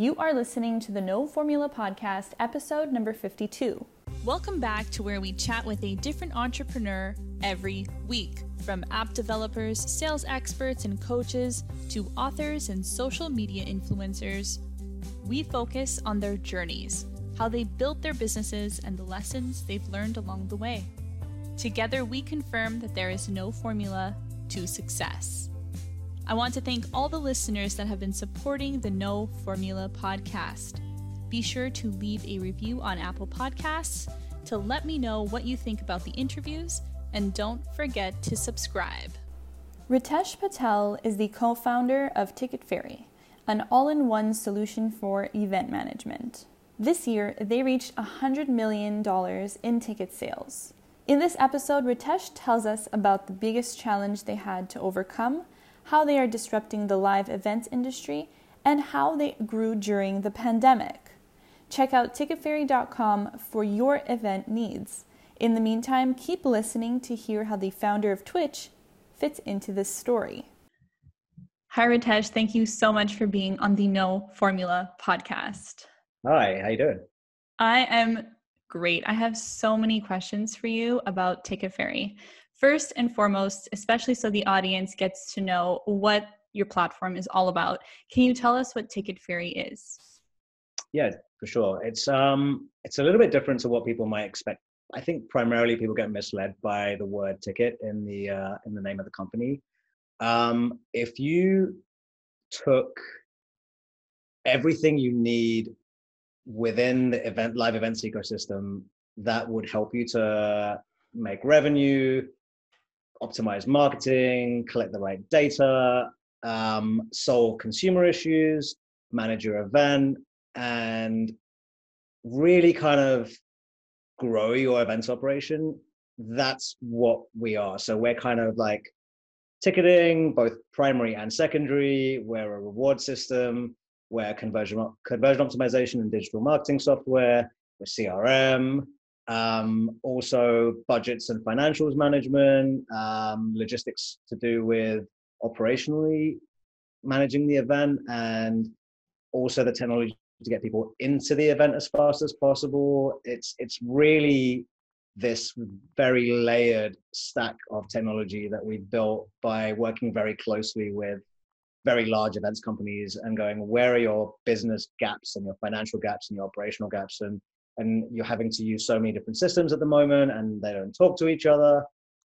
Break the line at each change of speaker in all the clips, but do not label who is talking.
You are listening to the No Formula Podcast, episode number 52.
Welcome back to where we chat with a different entrepreneur every week. From app developers, sales experts, and coaches to authors and social media influencers, we focus on their journeys, how they built their businesses, and the lessons they've learned along the way. Together, we confirm that there is no formula to success. I want to thank all the listeners that have been supporting the No Formula podcast. Be sure to leave a review on Apple Podcasts to let me know what you think about the interviews, and don't forget to subscribe.
Ritesh Patel is the co founder of Ticket Fairy, an all in one solution for event management. This year, they reached $100 million in ticket sales. In this episode, Ritesh tells us about the biggest challenge they had to overcome how they are disrupting the live events industry, and how they grew during the pandemic. Check out ticketfairy.com for your event needs. In the meantime, keep listening to hear how the founder of Twitch fits into this story. Hi, Ritesh. Thank you so much for being on the No Formula podcast.
Hi, how you doing?
I am great. I have so many questions for you about Ticket Fairy first and foremost, especially so the audience gets to know what your platform is all about, can you tell us what Ticket Fairy is?
Yeah, for sure. It's um it's a little bit different to what people might expect. I think primarily people get misled by the word ticket in the uh, in the name of the company. Um, if you took everything you need within the event live events ecosystem that would help you to make revenue optimize marketing, collect the right data, um, solve consumer issues, manage your event, and really kind of grow your events operation. That's what we are. So we're kind of like ticketing, both primary and secondary. We're a reward system. We're conversion conversion optimization and digital marketing software. We're CRM um, also budgets and financials management, um, logistics to do with operationally managing the event, and also the technology to get people into the event as fast as possible. It's it's really this very layered stack of technology that we've built by working very closely with very large events companies and going where are your business gaps and your financial gaps and your operational gaps and and you're having to use so many different systems at the moment and they don't talk to each other.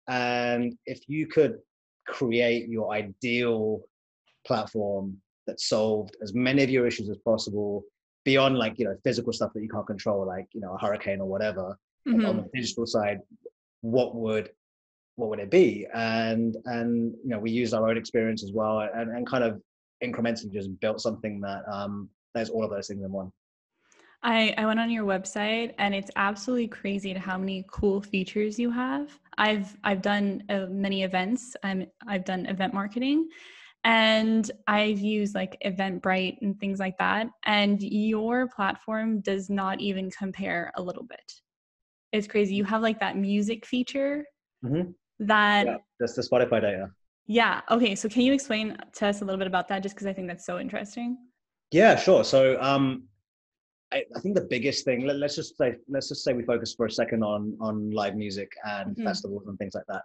And if you could create your ideal platform that solved as many of your issues as possible beyond like you know physical stuff that you can't control like you know a hurricane or whatever mm-hmm. on the digital side what would what would it be? And and you know we used our own experience as well and, and kind of incrementally just built something that um there's all of those things in one
I, I went on your website and it's absolutely crazy to how many cool features you have. I've I've done uh, many events. I'm I've done event marketing, and I've used like Eventbrite and things like that. And your platform does not even compare a little bit. It's crazy. You have like that music feature. Mm-hmm. That
yeah, that's the Spotify data.
Yeah. Okay. So can you explain to us a little bit about that? Just because I think that's so interesting.
Yeah, sure. So um, I, I, think the biggest thing let, us just say let's just say we focus for a second on on live music and mm-hmm. festivals and things like that.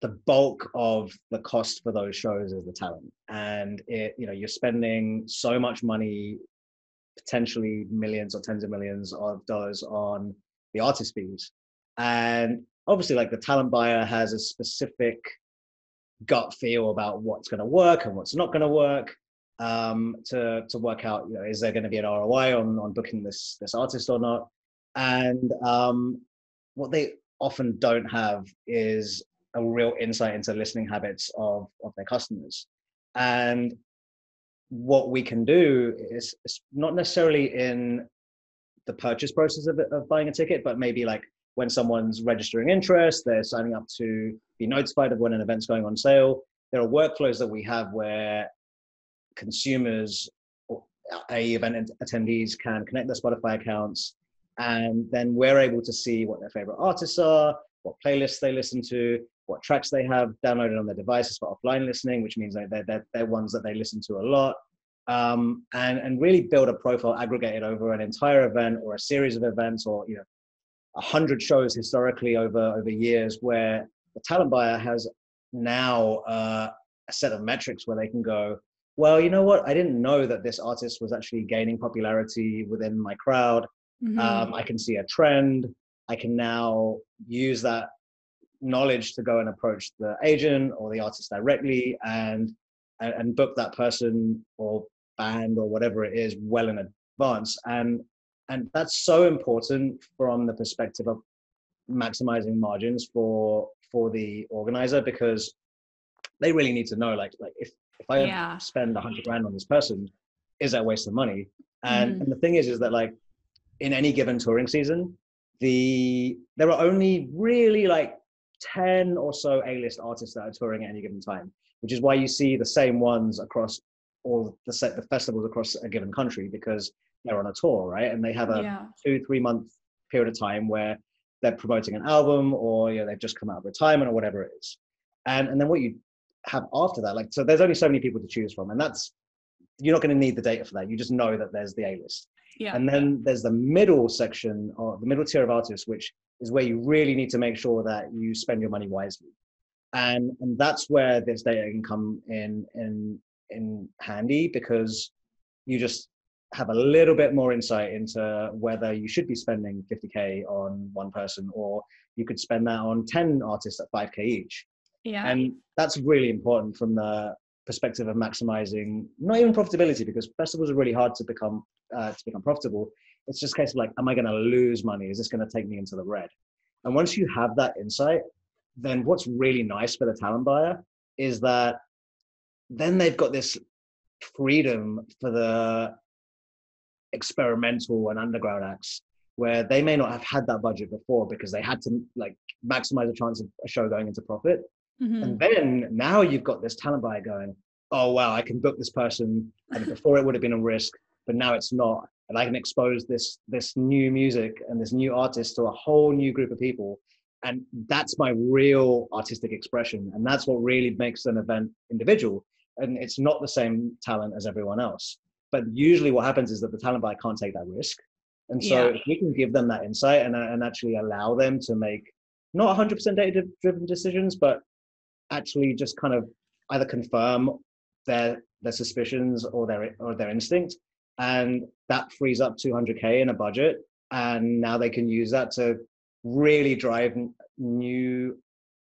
The bulk of the cost for those shows is the talent. And it you know you're spending so much money potentially millions or tens of millions of dollars on the artist fees. And obviously like the talent buyer has a specific gut feel about what's going to work and what's not going to work um, to to work out you know is there going to be an ROI on on booking this this artist or not? And um, what they often don't have is a real insight into listening habits of of their customers. And what we can do is, is not necessarily in the purchase process of, of buying a ticket but maybe like when someone's registering interest they're signing up to be notified of when an event's going on sale. There are workflows that we have where consumers a event attendees can connect their spotify accounts and then we're able to see what their favorite artists are what playlists they listen to what tracks they have downloaded on their devices for offline listening which means they're, they're, they're ones that they listen to a lot. Um, and and really build a profile aggregated over an entire event or a series of events or you know a hundred shows historically over over years where the talent buyer has now uh, a set of metrics where they can go well you know what? I didn't know that this artist was actually gaining popularity within my crowd. Mm-hmm. um, i can see a trend. I can now use that knowledge to go and approach the agent or the artist directly and and, book that person or band or whatever it is well in advance. And and that's so important from the perspective of maximizing margins for for the organizer because they really need to know like like if if i yeah. spend 100 grand on this person is that a waste of money and, mm and the thing is is that like in any given touring season the there are only really like 10 or so a-list artists that are touring at any given time which is why you see the same ones across all the set the festivals across a given country because they're on a tour, right? And they have a yeah. two three month period of time where they're promoting an album or you know they've just come out of retirement or whatever it is, and and then what you have after that, like so, there's only so many people to choose from, and that's you're not going to need the data for that. You just know that there's the A list. Yeah. And then there's the middle section or the middle tier of artists, which is where you really need to make sure that you spend your money wisely. And and that's where this data can come in in in handy because you just have a little bit more insight into whether you should be spending 50k on one person or you could spend that on 10 artists at 5k each yeah. And that's really important from the perspective of maximizing not even profitability because festivals are really hard to become uh, to become profitable. It's just a case of like am i going to lose money? Is this going to take me into the red? And once you have that insight then what's really nice for the talent buyer is that then they've got this freedom for the experimental and underground acts where they may not have had that budget before because they had to like maximize the chance of a show going into profit. Mm-hmm. And then now you've got this talent buyer going, oh wow, I can book this person, and before it would have been a risk, but now it's not, and I can expose this this new music and this new artist to a whole new group of people, and that's my real artistic expression, and that's what really makes an event individual, and it's not the same talent as everyone else. But usually, what happens is that the talent buyer can't take that risk. And so, yeah. if we can give them that insight and, and actually allow them to make not 100% data driven decisions, but actually just kind of either confirm their their suspicions or their or their instinct, and that frees up 200k in a budget, and now they can use that to really drive new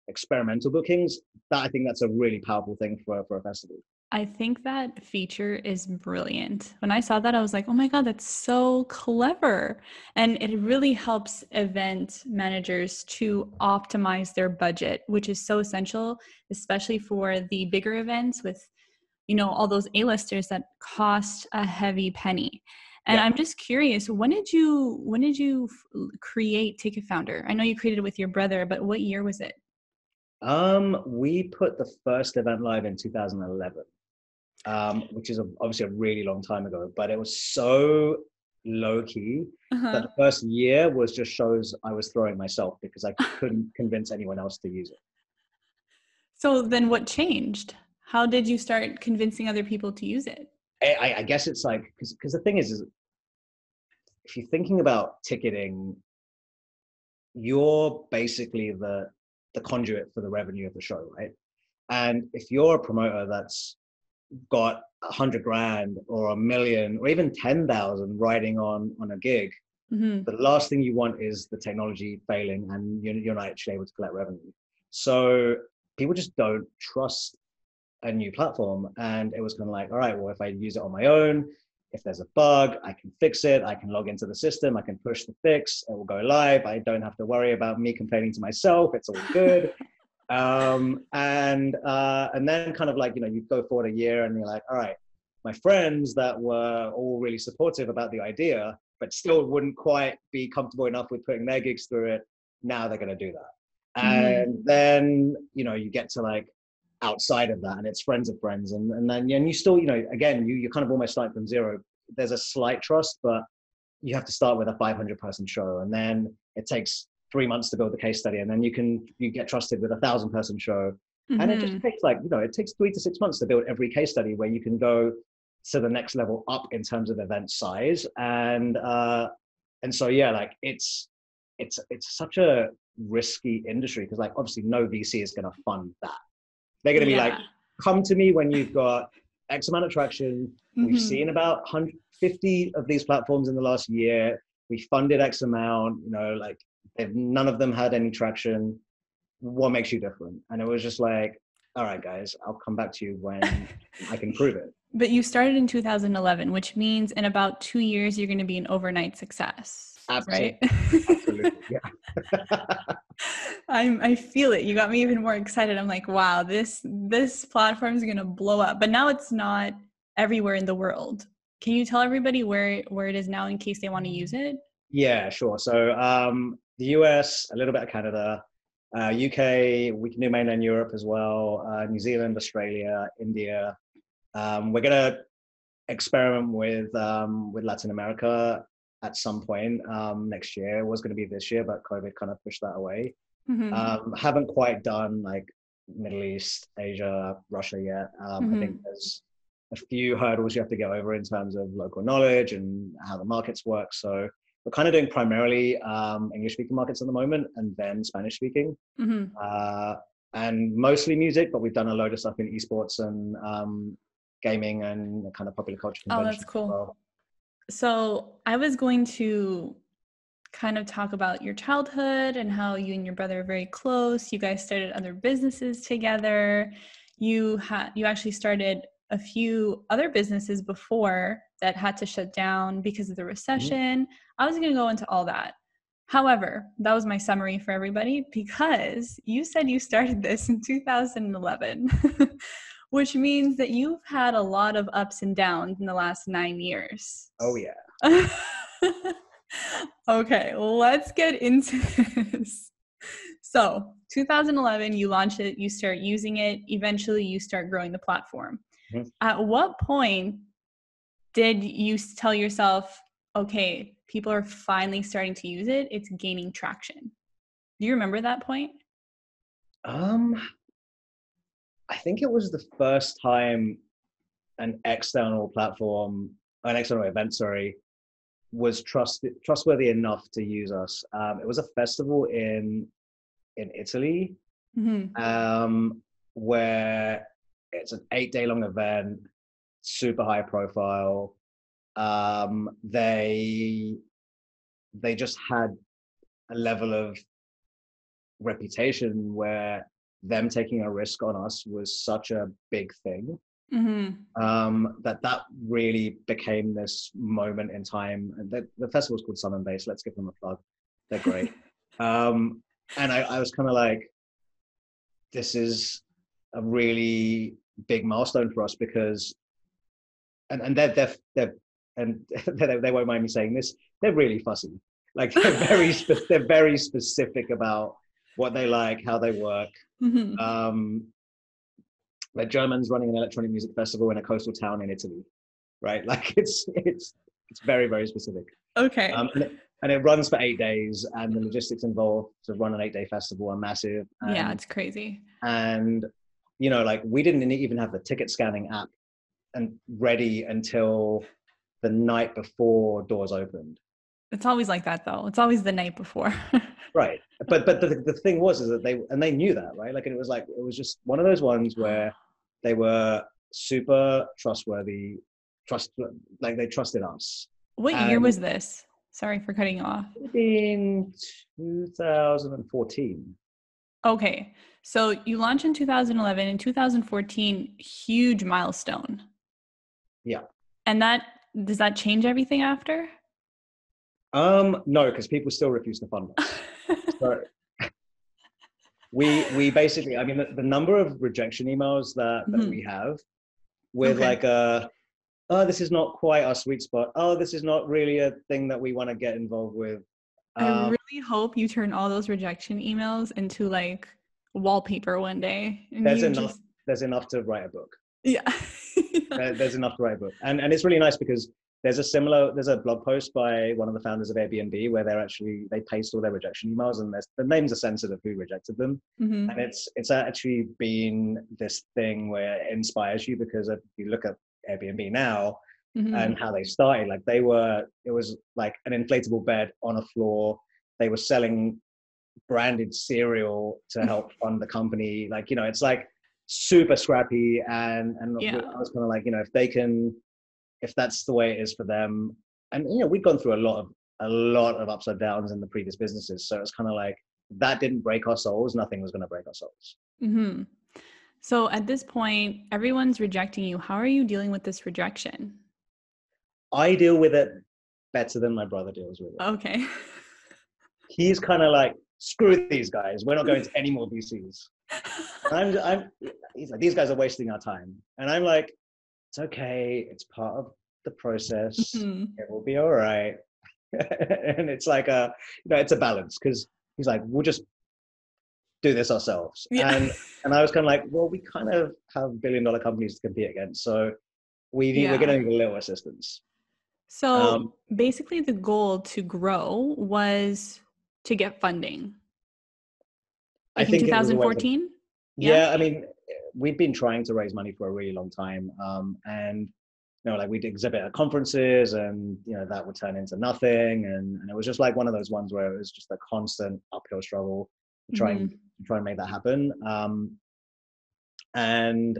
experimental bookings. That I think that's a really powerful thing for for a festival.
I think that feature is brilliant. When I saw that, I was like, oh my God, that's so clever. And it really helps event managers to optimize their budget, which is so essential, especially for the bigger events with, you know, all those A-listers that cost a heavy penny. And yeah. I'm just curious, when did you when did you create Ticket Founder? I know you created it with your brother, but what year was it?
Um, we put the first event live in 2011 um, which is obviously a really long time ago, but it was so low key uh-huh. that the first year was just shows I was throwing myself because I couldn't convince anyone else to use it.
So then what changed? How did you start convincing other people to use it?
I, I guess it's like, because the thing is, is if you're thinking about ticketing, you're basically the the conduit for the revenue of the show, right? And if you're a promoter that's got a hundred grand or a million or even 10,000 riding on, on a gig, mm-hmm. the last thing you want is the technology failing and you're, you're not actually able to collect revenue. So people just don't trust a new platform. And it was kind of like, all right, well, if I use it on my own, if there's a bug, I can fix it. I can log into the system. I can push the fix. It will go live. I don't have to worry about me complaining to myself. It's all good. um, and uh, and then kind of like you know you go forward a year and you're like all right my friends that were all really supportive about the idea but still wouldn't quite be comfortable enough with putting their gigs through it now they're going to do that mm-hmm. and then you know you get to like outside of that and it's friends of friends and, and then and you still you know again you, you're kind of almost starting from zero there's a slight trust but you have to start with a 500 person show and then it takes three months to build the case study and then you can you get trusted with a thousand person show mm-hmm. and it just mm-hmm. takes like you know it takes three to six months to build every case study where you can go to the next level up in terms of event size and uh and so yeah like it's it's it's such a risky industry because like obviously no vc is going to fund that they're going to be
Yeah.
like come to me when you've got x amount of traction we've
Mhm.
seen about 150 of these platforms in the last year we funded x amount you know like they've, none of them had any traction what makes you different and it was just like all right guys i'll come back to you when i can prove it
But you started in 2011, which means in about two years you're going to be an overnight success, right?
Absolutely. yeah
I'm, I feel it. You got me even more excited. I'm like, wow, this this platform is going to blow up. But now it's not everywhere in the world. Can you tell everybody where where it is now in case they want to use it?
Yeah, sure. So um, the US, a little bit of Canada, uh, UK, we can do mainland Europe as well, uh, New Zealand, Australia, India. Um, we're gonna experiment with um, with Latin America at some point um, next year. It was going to be this year, but COVID kind of pushed that away.
Mhm.
Um, haven't quite done like Middle East, Asia, Russia yet. Um, I think there's a few hurdles you have to get over in terms of local knowledge and how the markets work. So we're kind of doing primarily um, English speaking markets at the moment and then Spanish speaking.
Mhm.
Uh, and mostly music, but we've done a load of stuff in esports and um, gaming and kind of popular culture.
Oh, that's cool.
well.
So I was going to kind of talk about your childhood and how you and your brother are very close. You guys started other businesses together. You had you actually started a few other businesses before that had to shut down because of the mm-hmm. recession. I was going to go into all that. However, that was my summary for everybody because you said you started this in 2011, which means that you've had a lot of ups and downs in the last nine years.
Oh yeah.
okay, let's get into this. So, 2011, you launch it, you start using it, eventually, you start growing the platform.
Mhm.
At what point did you tell yourself, okay, people are finally starting to use it, it's gaining traction? Do you remember that point?
Um, I think it was the first time an external platform, an external event, sorry, was trusted trustworthy enough to use us. Um, it was a festival in in Italy,
Mhm.
um, where it's an eight day long event, super high profile. Um, they they just had a level of reputation where them taking a risk on us was such a big thing
Mhm.
um, that that really became this moment in time. And the, the festival's called and Base. Let's give them a plug. They're great. um, and I, I was kind of like, this is a really big milestone for us because, and, and they're, they're, they're, and they, they won't mind me saying this, they're really fussy. Like they're very, spe- they're very specific about what they like, how they work.
Mhm.
Um, like Germans running an electronic music festival in a coastal town in Italy, right? Like it's it's it's very very specific.
Okay.
Um, and, it, and it runs for eight days, and the logistics involved to run an eight day festival are massive. And,
yeah, it's crazy.
and you know like we didn't even have the ticket scanning app and ready until the night before doors opened.
It's always like that though. It's always the night before.
Right. But but the, the thing was is that they and they knew that, right? Like and it was like it was just one of those ones where they were super trustworthy, trust like they trusted us.
what year
Um,
was this? Sorry for cutting you off.
In 2014.
Okay. So you launched in 2011 in 2014 huge milestone.
Yeah.
And that does that change everything after?
Um, no, because people still refuse to fund us. So we we basically, I mean, the, the number of rejection emails that, that
Mhm.
we have with
Okay.
like a, oh, this is not quite our sweet spot. Oh, this is not really a thing that we want to get involved with.
I
Um,
really hope you turn all those rejection emails into like wallpaper one day. and
There's enough.
just-
there's enough to write a book.
yeah.
There- there's enough to write a book, and and it's really nice because there's a similar there's a blog post by one of the founders of Airbnb where they're actually they paste all their rejection emails and the names are censored of who rejected them,
Mhm.
and it's it's actually been this thing where it inspires you because if you look at Airbnb now mm-hmm. and how they started. Like they were, it was like an inflatable bed on a floor. They were selling branded cereal to help fund the company. Like, you know, it's like super scrappy. And, and yeah. I was kind of like, you know, if they can, if that's the way it is for them. And, you know, we'd gone through a lot of, a lot of ups and downs in the previous businesses. So it's kind of like, that didn't break our souls. Nothing was going to break our souls.
Mm-hmm. So at this point, everyone's rejecting you. How are you dealing with this rejection?
I deal with it better than my brother deals with it.
Okay.
He's kind of like, screw these guys. We're not going to any more VCs. I'm, I'm, he's like, these guys are wasting our time. And I'm like, it's okay. It's part of the process. Mm-hmm. It will be all right. and it's like a, you know, it's a balance because he's like, we'll just do this ourselves. Yeah. And and I was kind of like, well, we kind of have billion dollar companies to compete against, so we need, yeah. we're going to need a little assistance.
So um, basically, the goal to grow was to get funding. Like I think in 2014.
Yeah. yeah, I mean, we've been trying to raise money for a really long time, um, and you know, like we'd exhibit at conferences, and you know that would turn into nothing, and, and it was just like one of those ones where it was just a constant uphill struggle trying mm-hmm try and make that happen. Um, and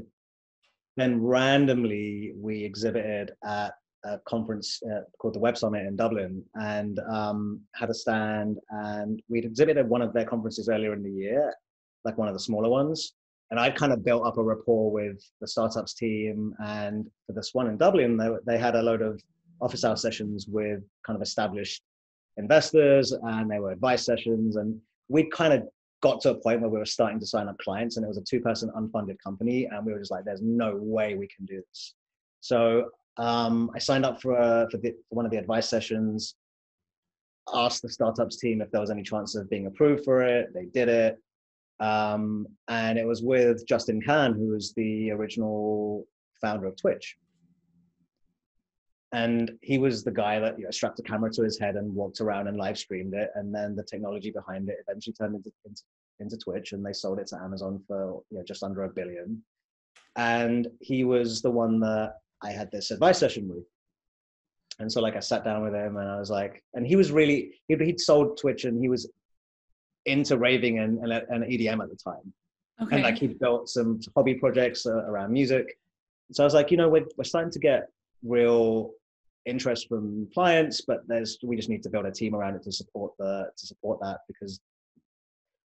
then randomly we exhibited at a conference uh, called the Web Summit in Dublin and um, had a stand. And we'd exhibited one of their conferences earlier in the year, like one of the smaller ones. And I'd kind of built up a rapport with the startups team. And for this one in Dublin, they, they had a load of office hour sessions with kind of established investors and they were advice sessions. And we kind of got to a point where we were starting to sign up clients and it was a two person unfunded company and we were just like there's no way we can do this so um, i signed up for, uh, for, the, for one of the advice sessions asked the startups team if there was any chance of being approved for it. They did it. Um, and it was with justin kan who was the original founder of twitch. And he was the guy that you know, strapped a camera to his head and walked around and live streamed it. And then the technology behind it eventually turned into, into, into twitch and they sold it to amazon for you know, just under a billion. And he was the one that i had this advice session with and so like i sat down with him and i was like and he was really he'd, he'd sold twitch and he was into raving and, and, and edm at the time okay. and like he built some hobby projects uh, around music so i was like you know we're, we're starting to get real interest from clients, but there's we just need to build a team around it to support the to support that because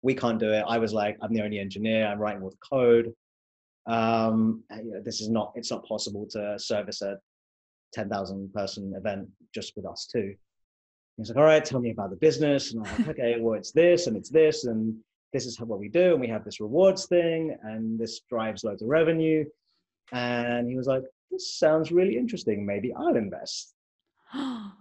we can't do it. I was like, I'm the only engineer. I'm writing all the code. Um, you know, this is not. It's not possible to service a ten thousand person event just with us two. He's like, all right, tell me about the business. And I'm like, okay, well, it's this and it's this and this is what we do, and we have this rewards thing, and this drives loads of revenue. And he was like, this sounds really interesting. Maybe I'll invest. and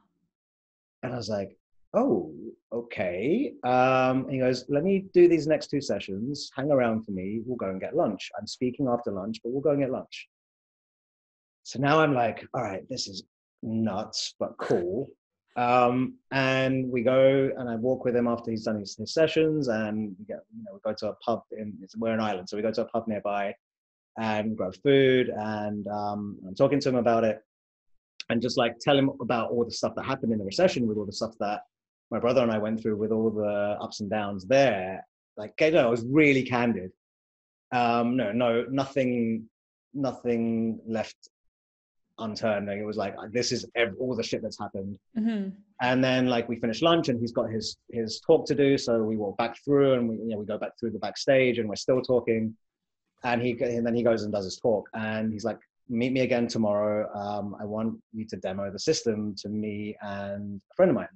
I was like, oh, okay. Um, he goes, let me do these next two sessions. Hang around for me. We'll go and get lunch. I'm speaking after lunch, but we'll go and get lunch. So now I'm like, all right, this is nuts, but cool. Um, and we go and I walk with him after he's done his, his sessions and we get, you know, we go to a pub in, we're an island. So we go to a pub nearby and grab food and um, I'm talking to him about it and just like tell him about all the stuff that happened in the recession with all the stuff that my brother and I went through with all the ups and downs there. Like, you know, I was really candid. Um, no, no, nothing, nothing left unturned. Like, it was like, this is every, all the shit that's happened. Mm-hmm. And then like we finished lunch and he's got his, his talk to do. So we walk back through and we, you know, we go back through the backstage and we're still talking and he and then he goes and does his talk and he's like meet me again tomorrow um, i want you to demo the system to me and a friend of mine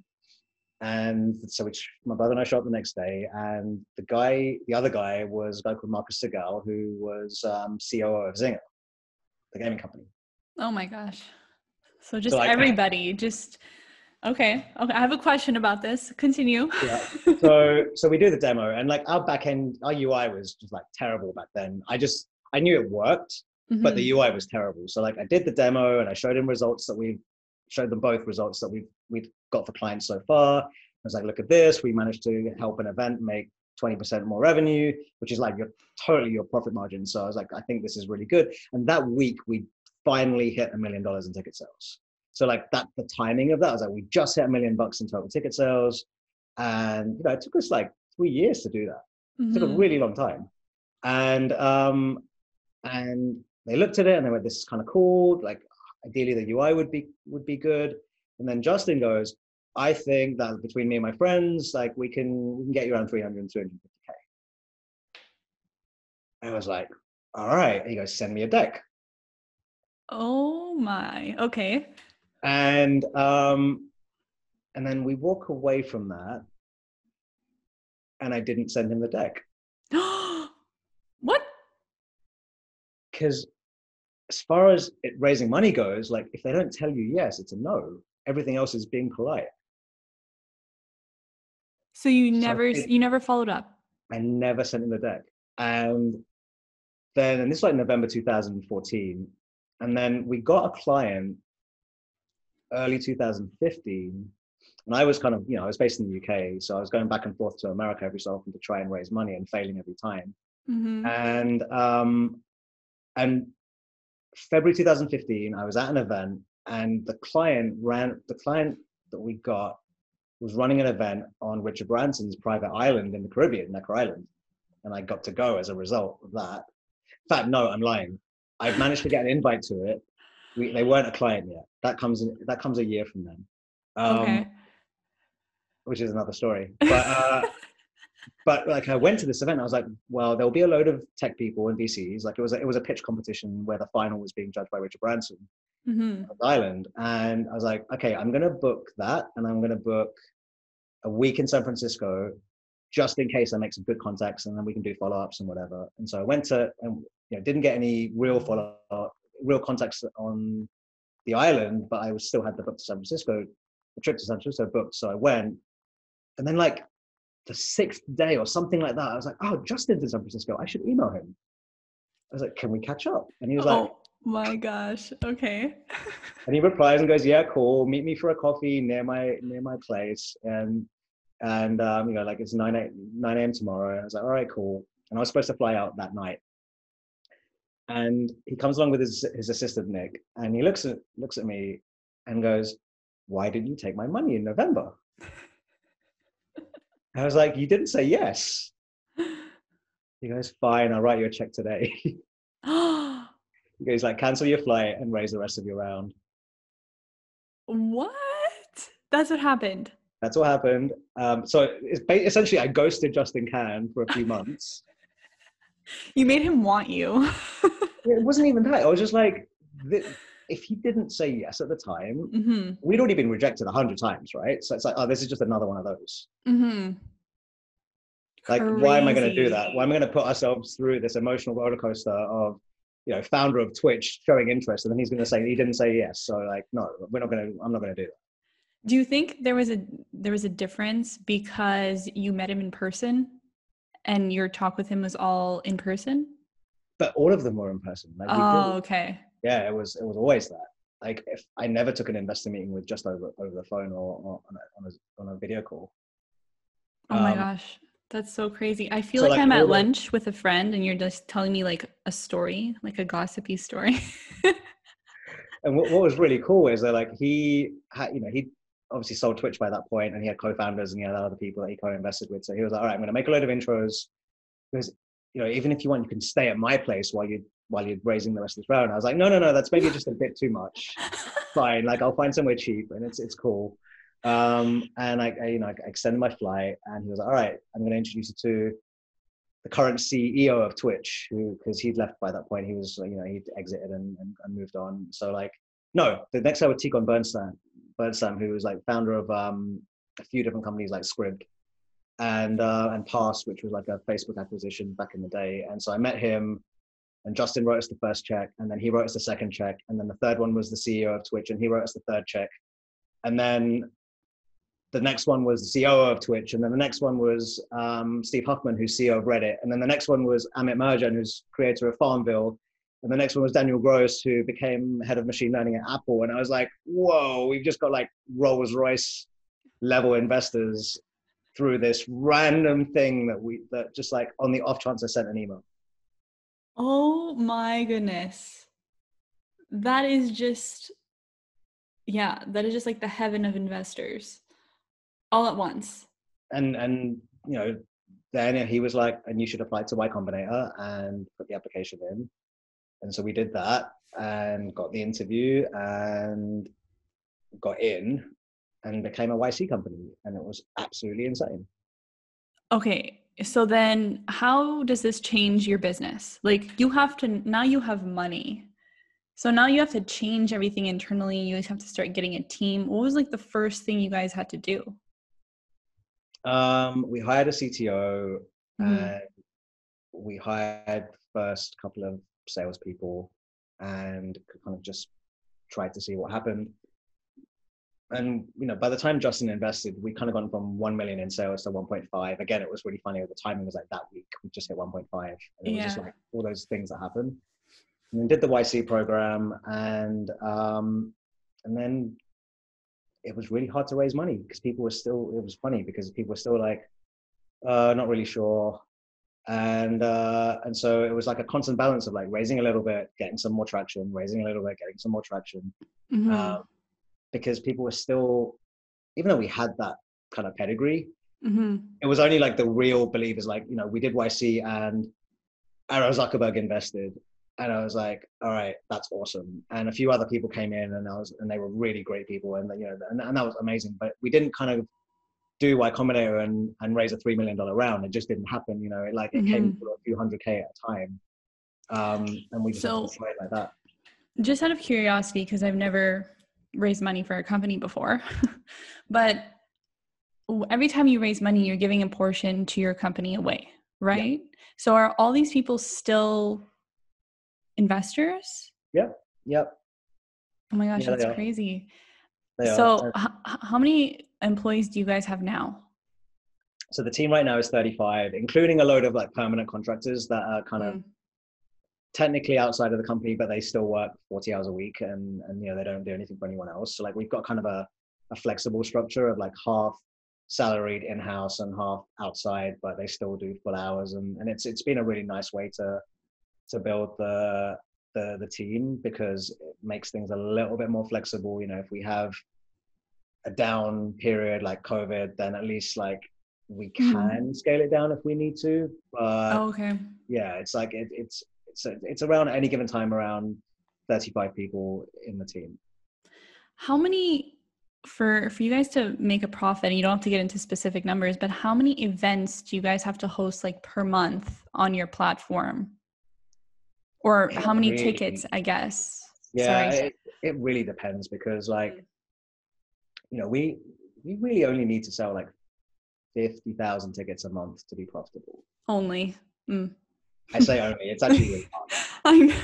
and so which my brother and i shot the next day and the guy the other guy was a guy called marcus sigal who was um, coo of zynga the gaming company
oh my gosh so just so like, everybody just Okay. Okay. I have a question about this. Continue.
yeah. So so we do the demo and like our back end, our UI was just like terrible back then. I just I knew it worked, mm-hmm. but the mm-hmm. UI was terrible. So like I did the demo and I showed him results that we showed them both results that we've we've got for clients so far. I was like, look at this. We managed to help an event make 20% more revenue, which is like your totally your profit margin. So I was like, I think this is really good. And that week we finally hit a million dollars in ticket sales. So like that, the timing of that I was like, we just hit a million bucks in total ticket sales, and you know, it took us like three years to do that. Mm-hmm. It took a mm-hmm. really long time, and um, and they looked at it and they went, "This is kind of cool. Like, ideally, the UI would be would be good." And then Justin goes, "I think that between me and my friends, like, we can we can get you around 300 350k." I was like, "All right." He goes, "Send me a deck."
Oh my. Okay.
And um, and then we walk away from that, and I didn't send him the deck.
what?
Because as far as it, raising money goes, like if they don't tell you yes, it's a no. Everything else is being polite.
So you never so it, you never followed up.
I never sent him the deck, and then and this was like November 2014, and then we got a client early 2015 and I was kind of, you know, I was based in the UK, so I was going back and forth to America every so often to try and raise money and failing every time. Mm-hmm. And um, and February 2015, I was at an event, and the client ran the client that we got was running an event on Richard Branson's private island in the Caribbean, Necker Island, and I got to go as a result of that. In fact, no, I'm lying. I've managed to get an invite to it. We, they weren't a client yet. That comes in, that comes a year from then. Um, okay which is another story. But uh, but like I went to this event, I was like, well, there'll be a load of tech people and VCs. Like it was a, it was a pitch competition where the final was being judged by Richard Branson mm-hmm. Island, and I was like, okay, I'm gonna book that, and I'm gonna book a week in San Francisco just in case I make some good contacts and then we can do follow ups and whatever. And so I went to and you know didn't get any real follow up, real contacts on the island, but I was still had the book to San Francisco, the trip to San Francisco booked. So I went and then like the sixth day or something like that, I was like, oh, Justin's in San Francisco. I should email him. I was like, can we catch up? And he was like, oh
my gosh, okay.
and he replies and goes, yeah, cool. Meet me for a coffee near my near my place. And and um, you know, like it's 9 9 a.m. tomorrow. I was like, all right, cool. And I was supposed to fly out that night. And he comes along with his his assistant Nick, and he looks at looks at me and goes, Why didn't you take my money in November? I was like, you didn't say yes. He goes, fine, I'll write you a check today. he goes like, cancel your flight and raise the rest of your round.
What? That's what happened.
That's what happened. Um, so it's essentially, I ghosted Justin Kan for a few months.
you made him want you.
it wasn't even that. I was just like, if he didn't say yes at the time, mm-hmm. we'd already been rejected a hundred times, right? So it's like, oh, this is just another one of those. Mm-hmm. Like, Crazy. why am I going to do that? Why am I going to put ourselves through this emotional roller coaster of, you know, founder of Twitch showing interest, and then he's going to say he didn't say yes. So like, no, we're not going to. I'm not going to do that.
Do you think there was a there was a difference because you met him in person, and your talk with him was all in person?
But all of them were in person.
Like, oh, okay
yeah, it was it was always that. Like if I never took an investor meeting with just over over the phone or, or on, a, on, a, on a video call.
Oh my um, gosh, that's so crazy. I feel so like, like, I'm at lunch with a friend and you're just telling me like a story, like a gossipy story.
and what, what was really cool is that like he had, you know, he obviously sold Twitch by that point and he had co-founders and he had other people that he co-invested with. So he was like, all right, I'm going to make a load of intros because, you know, even if you want, you can stay at my place while you while you're raising the rest of this round. I was like, no, no, no, that's maybe just a bit too much. Fine, like I'll find somewhere cheap and it's it's cool. Um, and I, I, you know, I extended my flight, and he was like, all right, I'm going to introduce you to the current CEO of Twitch, who because he'd left by that point, he was you know he'd exited and, and, and moved on. So like, no, the next guy was Tikhon Bernstam, Bernstam, who was like founder of um, a few different companies like Scribd and uh, and Parse, which was like a Facebook acquisition back in the day. And so I met him and Justin wrote us the first check, and then he wrote us the second check, and then the third one was the CEO of Twitch, and he wrote us the third check, and then the next one was the CEO of Twitch, and then the next one was um, Steve Huffman, who's CEO of Reddit, and then the next one was Amitt Mahajan, who's creator of Farmville, and the next one was Daniel Gross, who became head of machine learning at Apple, and I was like, whoa, we've just got like Rolls Royce level investors through this random thing that we that just like on the off chance I sent an email.
Oh my goodness. that is just yeah that is just like the heaven of investors all at once.
And and you know then he was like and you should apply to y combinator and put the application in. And so we did that and got the interview and got in and became a yc company and it was absolutely insane.
Okay so then how does this change your business like you have to now you have money so now you have to change everything internally. You have to start getting a team. What was like the first thing you guys had to do?
Um, we hired a CTO mm-hmm. and we hired first couple of salespeople and kind of just tried to see what happened. And you know, by the time Justin invested, we kind of gone from one million in sales to 1.5. Again, it was really funny. The timing was like that week. We just hit 1.5, and it yeah. was just like all those things that happen and did the YC program, and um, and then it was really hard to raise money because people were still. It was funny because people were still like, uh, not really sure, and uh, and so it was like a constant balance of like raising a little bit, getting some more traction, raising a little bit, getting some more traction, mm-hmm. um, because people were still, even though we had that kind of pedigree, mm-hmm. it was only like the real believers, like you know, we did YC and Aaron Zuckerberg invested, and I was like, all right, that's awesome. And a few other people came in, and I was, and they were really great people, and you know, and, and that was amazing. But we didn't kind of do Y Combinator and and raise a three million dollar round. It just didn't happen. You know, it like it mm-hmm. came to a few hundred k at a time, um, and we just so, like that.
Just out of curiosity, because I've never raised money for a company before, but every time you raise money, you're giving a portion to your company away, right? Yeah. So are all these people still investors?
Yep. Yep.
Oh my gosh, yeah, that's crazy. So, h- how many employees do you guys have now?
So the team right now is 35, including a load of like permanent contractors that are kind of mm. Technically outside of the company, but they still work 40 hours a week and, and, you know, they don't do anything for anyone else. So like we've got kind of a, a flexible structure of like half salaried in-house and half outside, but they still do full hours. And, and it's, it's been a really nice way to, to build the the the team because it makes things a little bit more flexible. You know, if we have a down period like COVID, then at least like we hmm. can mm. scale it down if we need to. But
oh, okay.
Yeah, it's like it, it's it's it's around any given time around 35 people in the team.
How many for for you guys to make a profit and you don't have to get into specific numbers but how many events do you guys have to host like per month on your platform? Or it how many really, tickets i guess?
Yeah it, it, really depends because like you know we we really only need to sell like 50,000 tickets a month to be profitable.
Only. Mm.
I say only it's actually really
hard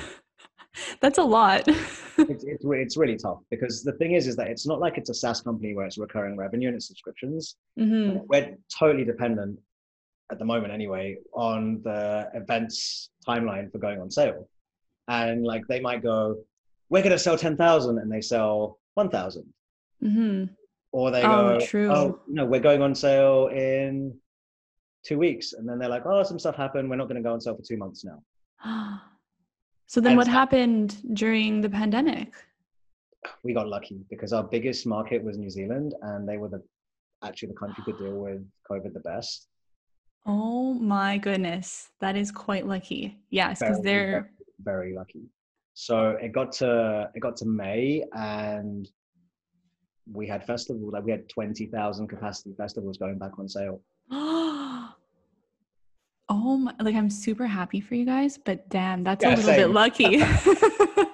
that's a lot
it's, it's, it's really tough because the thing is is that it's not like it's a SaaS company where it's recurring revenue and it's subscriptions. Mm-hmm. We're totally dependent at the moment anyway on the events timeline for going on sale and like they might go we're going to sell 10,000 and they sell 1,000 mm-hmm. or they oh, go true. oh no we're going on sale in two weeks and then they're like oh some stuff happened we're not going to go on sale for two months now
so then and what happened during the pandemic
we got lucky because our biggest market was new zealand and they were the actually the country to deal with covid the best
Oh my goodness. That is quite lucky. Yes, because they're
very lucky. So it got to it got to May and we had festival like we had 20,000 capacity festivals going back on sale.
Oh my like I'm super happy for you guys, but damn, that's yeah, a little same. bit lucky.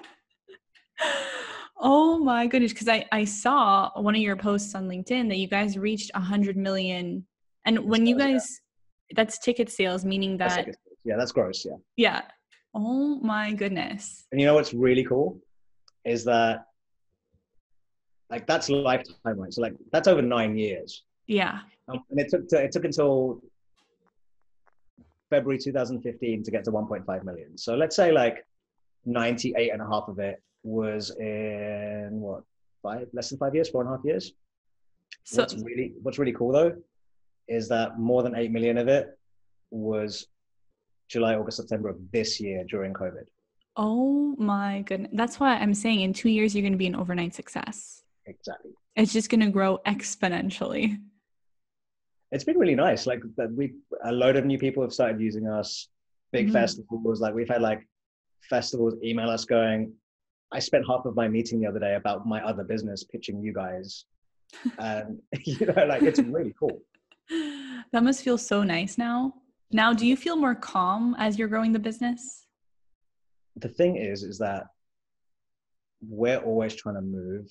oh my goodness, because I, I saw one of your posts on LinkedIn that you guys reached a hundred million. And when you guys that's ticket sales, meaning that
that's yeah, that's gross. Yeah.
Yeah. Oh my goodness.
And you know what's really cool is that like that's lifetime, right? So like that's over nine years.
Yeah.
Um, and it took to, it took until February 2015 to get to 1.5 million. So let's say like 98 and a half of it was in what five less than five years, four and a half years. So what's really what's really cool though is that more than 8 million of it was July, August, September of this year during COVID.
Oh my goodness. That's why I'm saying in two years, you're going to be an overnight success.
Exactly.
It's just going to grow exponentially.
It's been really nice. Like that we a load of new people have started using us. Big mm-hmm. festivals. Like we've had like festivals email us going, I spent half of my meeting the other day about my other business pitching you guys. and you know, like it's really cool.
That must feel so nice now. Now, do you feel more calm as you're growing the business?
the thing is, is that we're always trying to move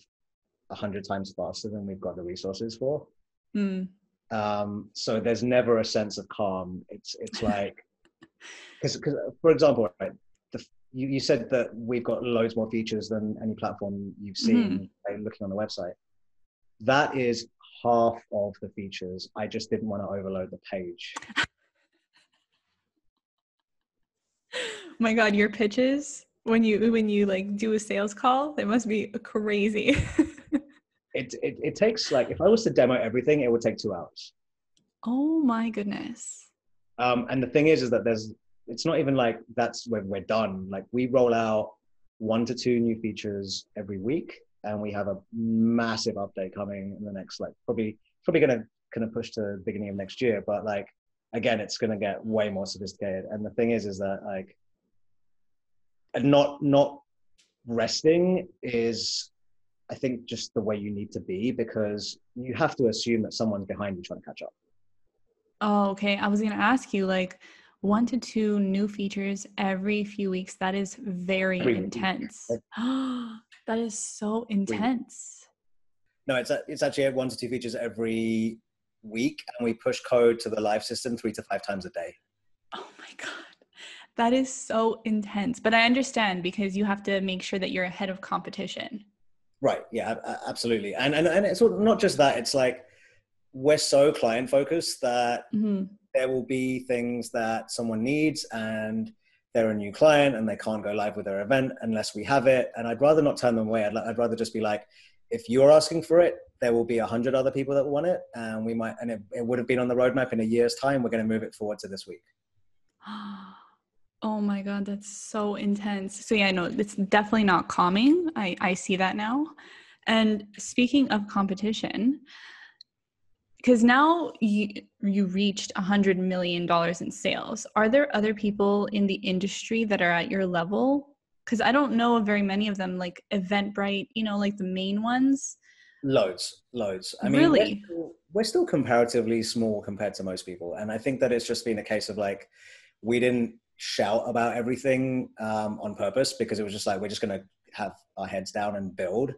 a hundred times faster than we've got the resources for. Mm. Um, so there's never a sense of calm. It's it's like because for example, right, the, you you said that we've got loads more features than any platform you've seen mm-hmm. looking on the website. That is half of the features. I just didn't want to overload the page.
my god your pitches when you when you like do a sales call they must be crazy
it, it it takes like if i was to demo everything it would take two hours.
Oh my goodness.
Um and the thing is is that there's it's not even like that's when we're done. Like we roll out one to two new features every week and we have a massive update coming in the next like probably probably gonna kind of push to the beginning of next year. But like again it's gonna get way more sophisticated. And the thing is is that like not not resting is I think just the way you need to be because you have to assume that someone's behind you trying to catch up.
Oh, okay. I was going to ask you like one to two new features every few weeks. That is very every intense. that is so intense.
No, it's a, it's actually one to two features every week, and we push code to the live system three to five times a day.
Oh my god. That is so intense. But I understand because you have to make sure that you're ahead of competition.
Right. Yeah, absolutely. And and, and it's not just that, it's like we're so client focused that mm-hmm. there will be things that someone needs and they're a new client and they can't go live with their event unless we have it. And I'd rather not turn them away. I'd, I'd rather just be like, if you're asking for it, there will be a hundred other people that want it, and we might, and it, it would have been on the roadmap in a year's time. We're going to move it forward to this week.
Oh my god, that's so intense. So yeah, I know it's definitely not calming. I I see that now. And speaking of competition, because now you you reached a hundred million dollars in sales. Are there other people in the industry that are at your level? Because I don't know of very many of them, like Eventbrite, you know, like the main ones.
Loads, loads. I mean, really, we're still, we're still comparatively small compared to most people, and I think that it's just been a case of like we didn't shout about everything um, on purpose because it was just like we're just going to have our heads down and build.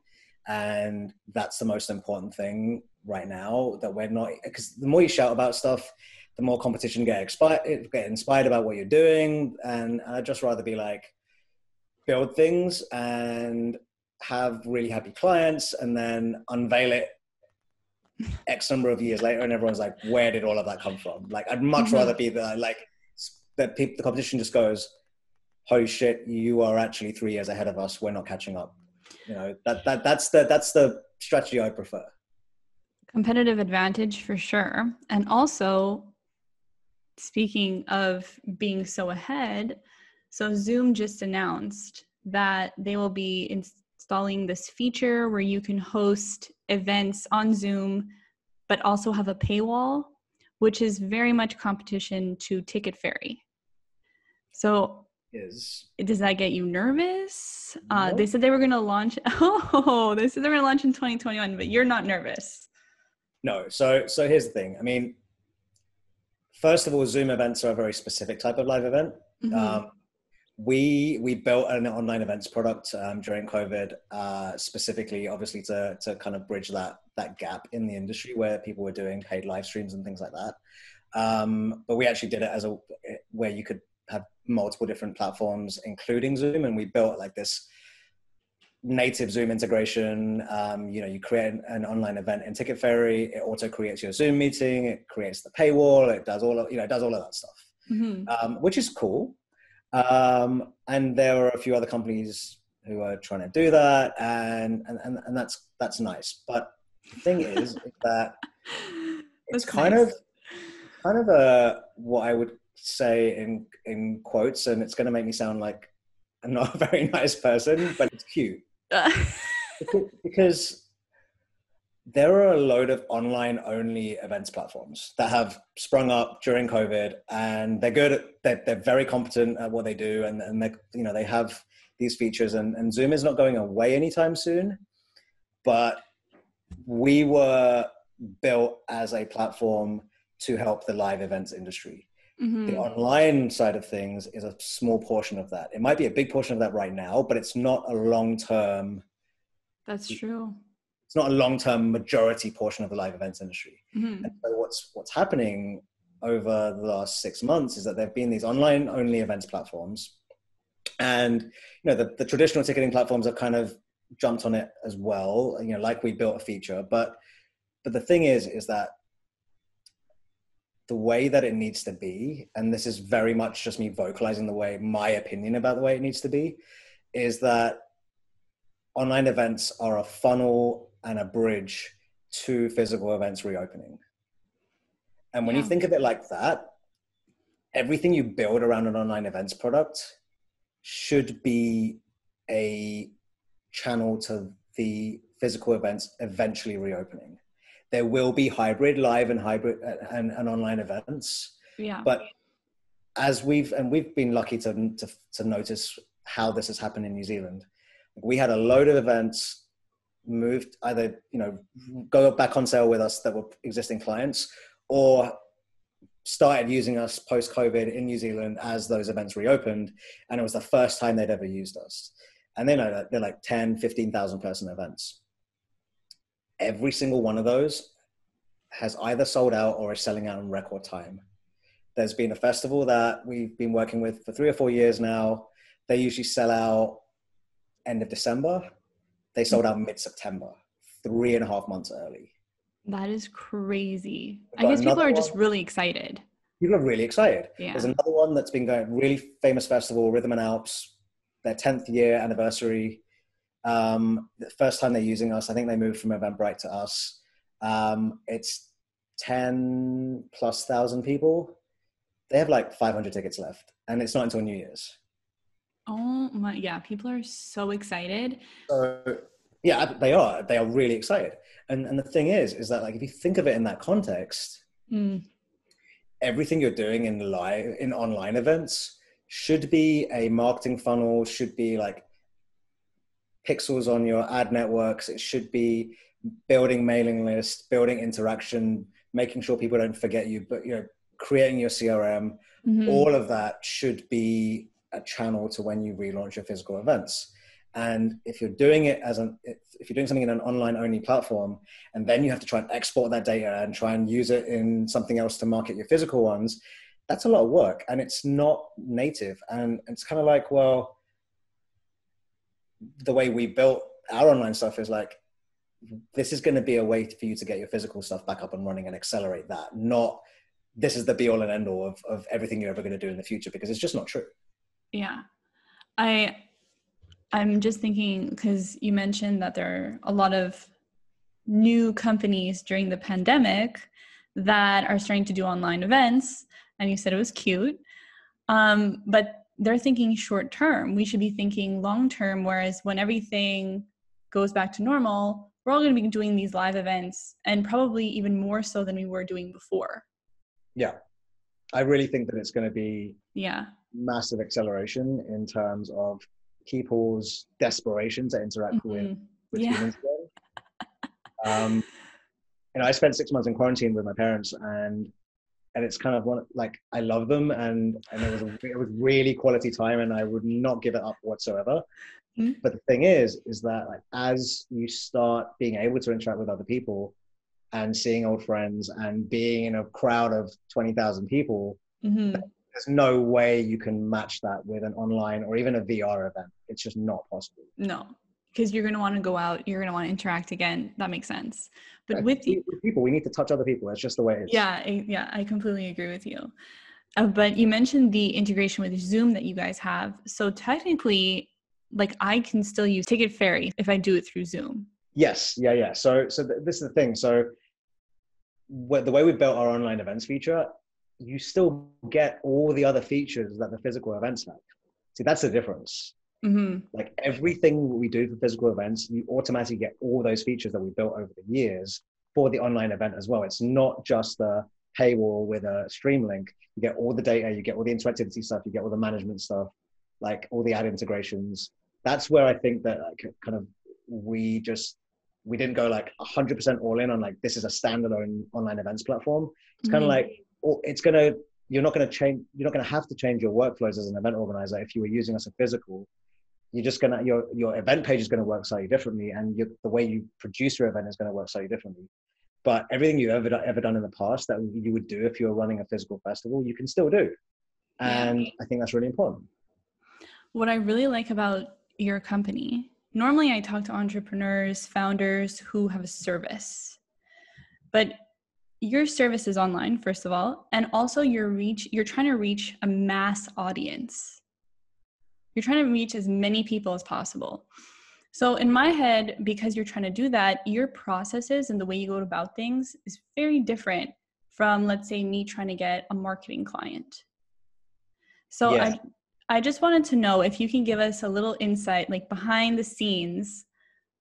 And that's the most important thing right now that we're not because the more you shout about stuff the more competition get inspired get inspired about what you're doing. And i'd just rather be like build things and have really happy clients and then unveil it x number of years later and everyone's like where did all of that come from? Like i'd much mm-hmm. rather be the like that the competition just goes, "Holy shit, you are actually three years ahead of us. We're not catching up." You know that that that's the that's the strategy I prefer.
Competitive advantage for sure, and also speaking of being so ahead, so Zoom just announced that they will be installing this feature where you can host events on Zoom, but also have a paywall, which is very much competition to Ticket Fairy. So
is
does that get you nervous? Uh, nope. Uh, they said they were going to launch. Oh, they said they were going to launch in 2021, but you're not nervous.
No. So so here's the thing. I mean, first of all, Zoom events are a very specific type of live event. Mm-hmm. Um, we we built an online events product um, during COVID, uh, specifically, obviously, to to kind of bridge that that gap in the industry where people were doing paid live streams and things like that. Um, but we actually did it as a where you could have multiple different platforms, including Zoom, and we built like this native Zoom integration. Um, you know, you create an, an, online event in Ticket Fairy. It auto creates your Zoom meeting. It creates the paywall. It does all of you know, it does all of that stuff, mm-hmm. um, which is cool. Um, and there are a few other companies who are trying to do that, and and and, and that's that's nice. But the thing is, that it's kind nice. of kind of a what I would say in in quotes, and it's going to make me sound like I'm not a very nice person, but it's cute. because there are a load of online only events platforms that have sprung up during COVID and they're good. At, they're, they're very competent at what they do and, and they, you know, they have these features and, and Zoom is not going away anytime soon, but we were built as a platform to help the live events industry. Mm-hmm. The online side of things is a small portion of that. It might be a big portion of that right now, but it's not a long term.
That's true
it's not a long-term majority portion of the live events industry. Mm-hmm. And so what's what's happening over the last six months is that there've been these online only events platforms, and you know the, the traditional ticketing platforms have kind of jumped on it as well. You know, like we built a feature, but but the thing is, is that the way that it needs to be, and this is very much just me vocalizing the way my opinion about the way it needs to be, is that online events are a funnel and a bridge to physical events reopening. And when yeah. you think of it like that, everything you build around an online events product should be a channel to the physical events eventually reopening. There will be hybrid live and hybrid uh, and, and online events.
Yeah.
But as we've and we've been lucky to, to to notice how this has happened in New Zealand. We had a load of events moved either you know go back on sale with us that were existing clients or started using us post COVID in New Zealand as those events reopened. And it was the first time they'd ever used us. And then they're, they're like 10, 15,000 person events. Every single one of those has either sold out or is selling out in record time. There's been a festival that we've been working with for three or four years now. They usually sell out end of December they sold out mid September, three and a half months early.
That is crazy. I guess people are just really excited.
People are really excited. Yeah. There's another one that's been going, really famous festival, Rhythm and Alps, their 10th year anniversary. Um, the first time they're using us, I think they moved from Eventbrite to us. Um, it's 10 plus thousand people. They have like 500 tickets left, and it's not until New Year's.
Oh my, yeah, people are so excited.
So, yeah, they are. They are really excited. And and the thing is, is that like if you think of it in that context, mm. everything you're doing in live in online events should be a marketing funnel. Should be like pixels on your ad networks. It should be building mailing lists, building interaction, making sure people don't forget you. But you know, creating your CRM. Mm-hmm. All of that should be a channel to when you relaunch your physical events. And if you're doing it as an, if you're doing something in an online only platform, and then you have to try and export that data and try and use it in something else to market your physical ones, that's a lot of work and it's not native. And it's kind of like, well, the way we built our online stuff is like, this is going to be a way for you to get your physical stuff back up and running and accelerate that, not this is the be all and end all of, of everything you're ever going to do in the future because it's just not true.
Yeah. I I'm just thinking because you mentioned that there are a lot of new companies during the pandemic that are starting to do online events, and you said it was cute. Um, but they're thinking short term. We should be thinking long term. Whereas when everything goes back to normal, we're all going to be doing these live events, and probably even more so than we were doing before.
Yeah, I really think that it's going to be
yeah
massive acceleration in terms of people's desperation to interact mm-hmm. with, with yeah. humans again. Um, and I spent six months in quarantine with my parents, and and it's kind of one like I love them, and and it was a, it was really quality time, and I would not give it up whatsoever. Mm-hmm. But the thing is, is that like as you start being able to interact with other people, and seeing old friends, and being in a crowd of twenty thousand people, mm-hmm there's no way you can match that with an online or even a VR event. It's just not possible.
No, because you're going to want to go out, you're going to want to interact again. That makes sense. But yeah, with, you,
people, we need to touch other people. It's just the way it is.
Yeah, yeah, I completely agree with you. Uh, but you mentioned the integration with Zoom that you guys have. So technically, like I can still use Ticket Fairy if I do it through Zoom.
Yes, yeah, yeah. So, so th- this is the thing. So, the way we built our online events feature you still get all the other features that the physical events have. See, that's the difference. Mm-hmm. Like everything we do for physical events, you automatically get all those features that we built over the years for the online event as well. It's not just the paywall with a stream link. You get all the data, you get all the interactivity stuff, you get all the management stuff, like all the ad integrations. That's where I think that like, kind of we just we didn't go like 100% all in on like this is a standalone online events platform. It's kind of mm-hmm. like oh, it's gonna you're not gonna change you're not gonna have to change your workflows as an event organizer if you were using us a physical. You're just gonna your your event page is gonna work slightly differently, and your, the way you produce your event is gonna work slightly differently. But everything you've ever ever done in the past that you would do if you were running a physical festival, you can still do, and yeah. I think that's really important.
What I really like about your company normally I talk to entrepreneurs, founders who have a service. But your service is online first of all, and also your reach you're trying to reach a mass audience. You're trying to reach as many people as possible. So in my head because you're trying to do that, your processes and the way you go about things is very different from let's say me trying to get a marketing client. So. I I just wanted to know if you can give us a little insight, like behind the scenes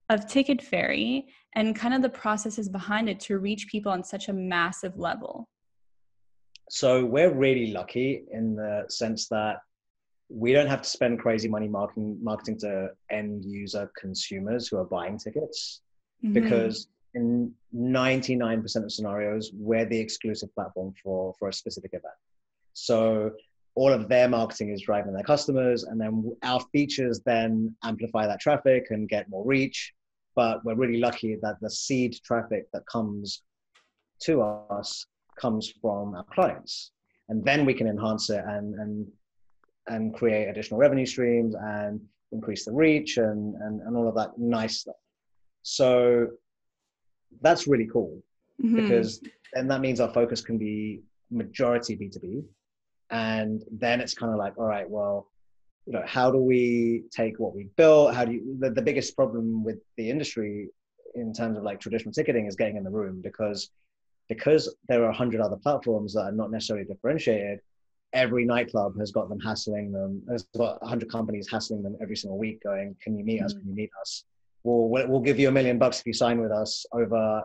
of Ticket Fairy and kind of the processes behind it to reach people on such a massive level.
So we're really lucky in the sense that we don't have to spend crazy money marketing marketing to end user consumers who are buying tickets mm-hmm. because in 99% of scenarios we're the exclusive platform for for a specific event. So all of their marketing is driving their customers and then our features then amplify that traffic and get more reach. But we're really lucky that the seed traffic that comes to us comes from our clients. And then we can enhance it and and and create additional revenue streams and increase the reach and and, and all of that nice stuff. So that's really cool mm-hmm. because then that means our focus can be majority b2b and then it's kind of like all right well you know how do we take what we built? How do you the, the biggest problem with the industry in terms of like traditional ticketing is getting in the room because because there are a 100 other platforms that are not necessarily differentiated every nightclub has got them hassling them has got 100 companies hassling them every single week going can you meet us can you meet us we'll, we'll give you a million bucks if you sign with us over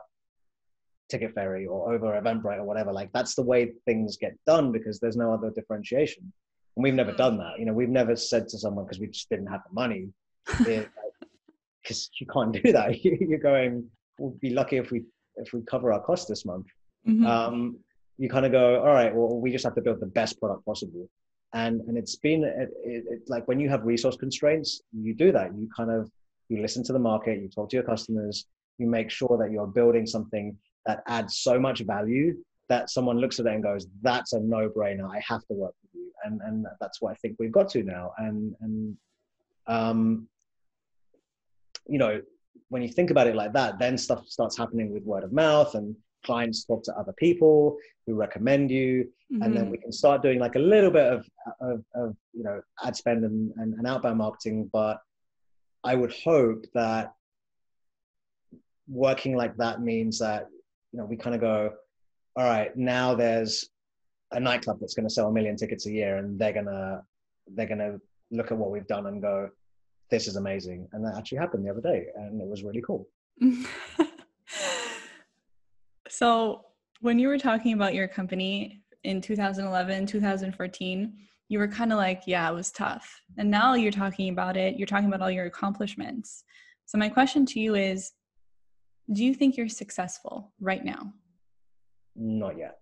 Ticket Fairy or over Eventbrite or whatever. Like that's the way things get done because there's no other differentiation. And we've never done that. You know, we've never said to someone because we just didn't have the money, because you can't do that. You're going, we'll be lucky if we if we cover our costs this month. Mm-hmm. Um, you kind of go, all right, well, we just have to build the best product possible. And and it's been it, it, like when you have resource constraints, you do that. You kind of you listen to the market, you talk to your customers, you make sure that you're building something that adds so much value that someone looks at it and goes, "That's a no-brainer. I have to work with you." And and that's what I think we've got to now. And and um, you know, when you think about it like that, then stuff starts happening with word of mouth and clients talk to other people who recommend you mm-hmm. and then mm-hmm. we can start doing like a little bit of, of, of you know ad spend and, and, and outbound marketing but i would hope that working like that means that you know, we kind of go, all right, now there's a nightclub that's going to sell a million tickets a year, and they're gonna they're gonna look at what we've done and go, this is amazing. And that actually happened the other day, and it was really cool.
so when you were talking about your company in 2011 2014 you were kind of like yeah it was tough and now you're talking about it you're talking about all your accomplishments so my question to you is do you think you're successful right now?
Not yet.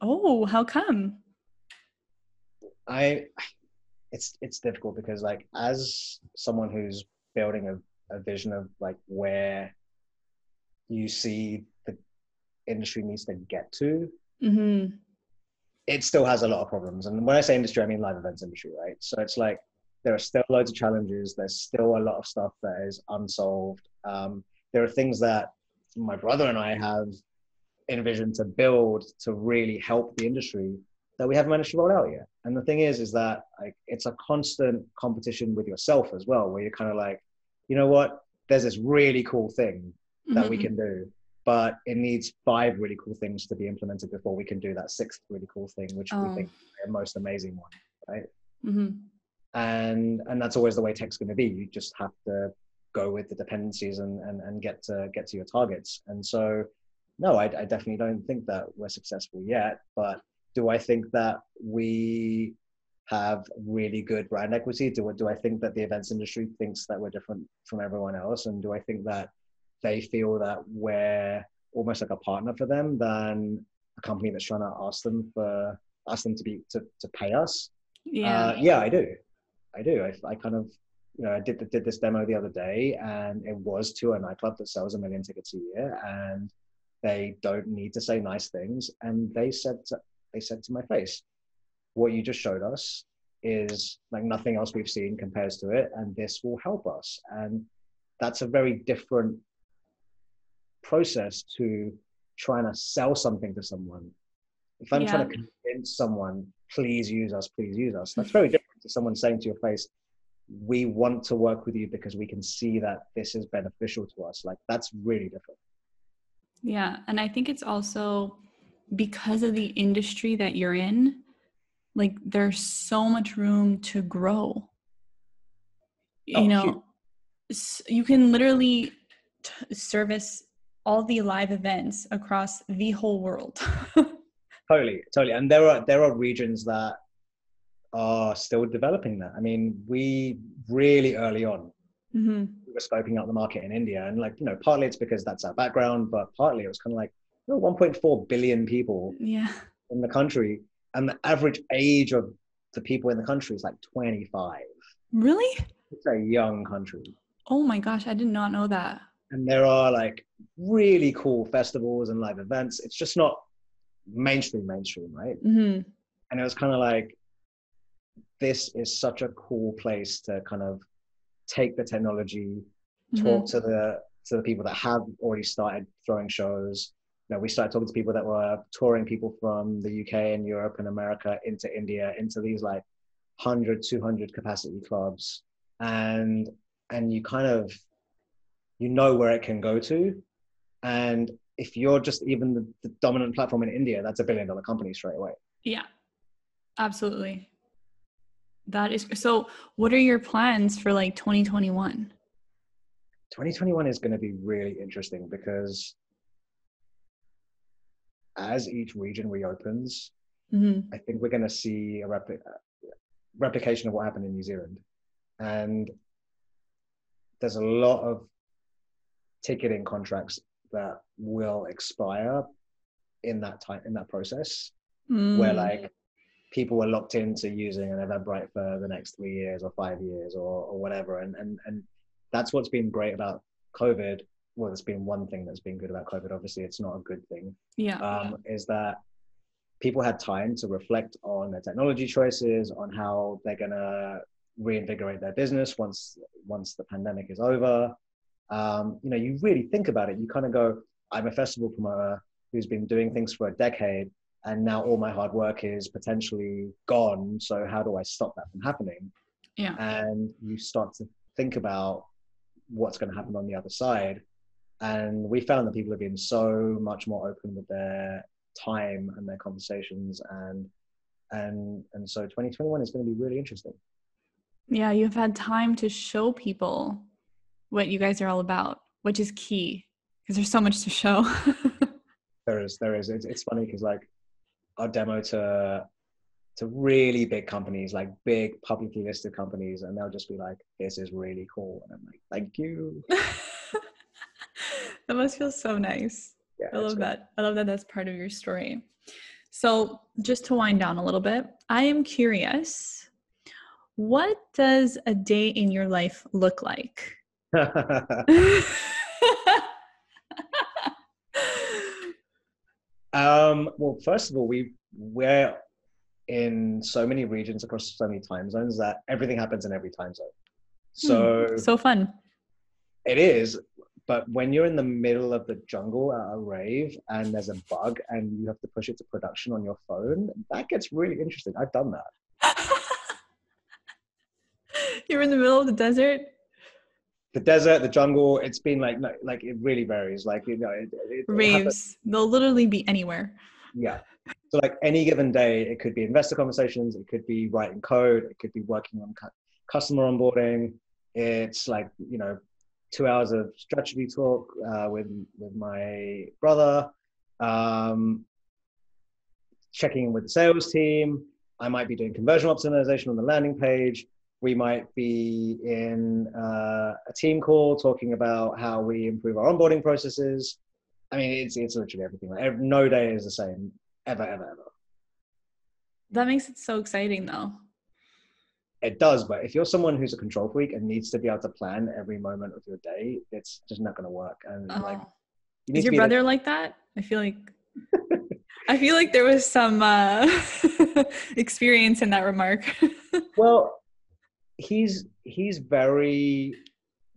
Oh, how come?
I it's it's difficult because like as someone who's building a, a vision of like where you see industry needs to get to, mm-hmm. it still has a lot of problems. And when I say industry, I mean live events industry, right? So it's like there are still loads of challenges. There's still a lot of stuff that is unsolved. Um, there are things that my brother and I have envisioned to build to really help the industry that we haven't managed to roll out yet. And the thing is, is that like it's a constant competition with yourself as well, where you're kind of like, you know what, there's this really cool thing that mm-hmm. we can do, but it needs five really cool things to be implemented before we can do that sixth really cool thing, which oh. we think is the most amazing one, right? Mm-hmm. and and that's always the way tech's going to be. You just have to go with the dependencies and and, and get to get to your targets. And so, no, I, I definitely don't think that we're successful yet. But do I think that we have really good brand equity? Do, do I think that the events industry thinks that we're different from everyone else? And do I think that they feel that we're almost like a partner for them than a company that's trying to ask them for ask them to be to, to pay us?
Yeah.
Uh, yeah, I do. I do. I, I kind of, you know, I did did this demo the other day, and it was to a nightclub that sells a million tickets a year, and they don't need to say nice things, and they said to, they said to my face, "What you just showed us is like nothing else we've seen compares to it, and this will help us." And that's a very different process to trying to sell something to someone. If I'm yeah. trying to convince someone, please use us, please use us, that's very different to someone saying to your face, we want to work with you because we can see that this is beneficial to us. Like that's really different.
Yeah. And I think it's also because of the industry that you're in, like there's so much room to grow. Oh, you know, huge. you can literally t- service all the live events across the whole world.
totally, totally. And there are there are regions that are still developing that. I mean, we really early on mm-hmm. we were scoping out the market in India, and like you know, partly it's because that's our background, but partly it was kind of like you know, 1.4 billion people
yeah.
in the country, and the average age of the people in the country is like 25.
Really?
It's a young country.
Oh my gosh, I did not know that.
And there are like really cool festivals and live events. It's just not mainstream, mainstream, right?
Mm-hmm.
And it was kind of like, this is such a cool place to kind of take the technology, mm-hmm. talk to the to the people that have already started throwing shows. You know, we started talking to people that were touring people from the UK and Europe and America into India, into these like 100, 200 capacity clubs. And and you kind of you know where it can go to. And if you're just even the, the dominant platform in India, that's a billion dollar company straight away.
Yeah, absolutely. That is so. What are your plans for like 2021?
2021 is going to be really interesting because as each region reopens, mm-hmm. I think we're going to see a repli- replication of what happened in New Zealand. And there's a lot of ticketing contracts that will expire in that time in that process mm. where like people were locked into using an Eventbrite for the next three years or five years or, or whatever. And, and, and that's what's been great about COVID. Well, there's been one thing that's been good about COVID. Obviously, it's not a good thing.
Yeah.
Um, is that people had time to reflect on their technology choices, on how they're going to reinvigorate their business once once the pandemic is over. Um, you know, you really think about it. You kind of go, I'm a festival promoter who's been doing things for a decade and now all my hard work is potentially gone so how do i stop that from happening?
Yeah.
And you start to think about what's going to happen on the other side. And we found that people have been so much more open with their time and their conversations and and and so 2021 is going to be really interesting.
Yeah you've had time to show people what you guys are all about which is key because there's so much to show
there is there is it's, it's funny because like our demo to to really big companies, like big publicly listed companies, and they'll just be like, "This is really cool," and I'm like, "Thank you."
that must feel so nice. Yeah, I love that. I love that. That's part of your story. So, just to wind down a little bit, I am curious. What does a day in your life look like?
Um, well, first of all, we we're in so many regions across so many time zones that everything happens in every time zone. Hmm, so
hmm, so fun.
It is, but when you're in the middle of the jungle at a rave and there's a bug and you have to push it to production on your phone, that gets really interesting. I've done that.
you're in the middle of the desert
the desert, the jungle, it's been like no, like it really varies. Like you know, it,
it, raves. It They'll literally be anywhere.
Yeah. So like any given day, it could be investor conversations, it could be writing code, it could be working on customer onboarding. It's like you know, two hours of strategy talk uh, with with my brother. Um, checking in with the sales team. I might be doing conversion optimization on the landing page. We might be in uh, a team call talking about how we improve our onboarding processes. I mean, it's it's literally everything. Like, no day is the same ever, ever, ever.
That makes it so exciting, though.
It does, but if you're someone who's a control freak and needs to be able to plan every moment of your day, it's just not going to work. And oh. like,
you is your brother like that? I feel like I feel like there was some uh, experience in that remark.
well, he's he's very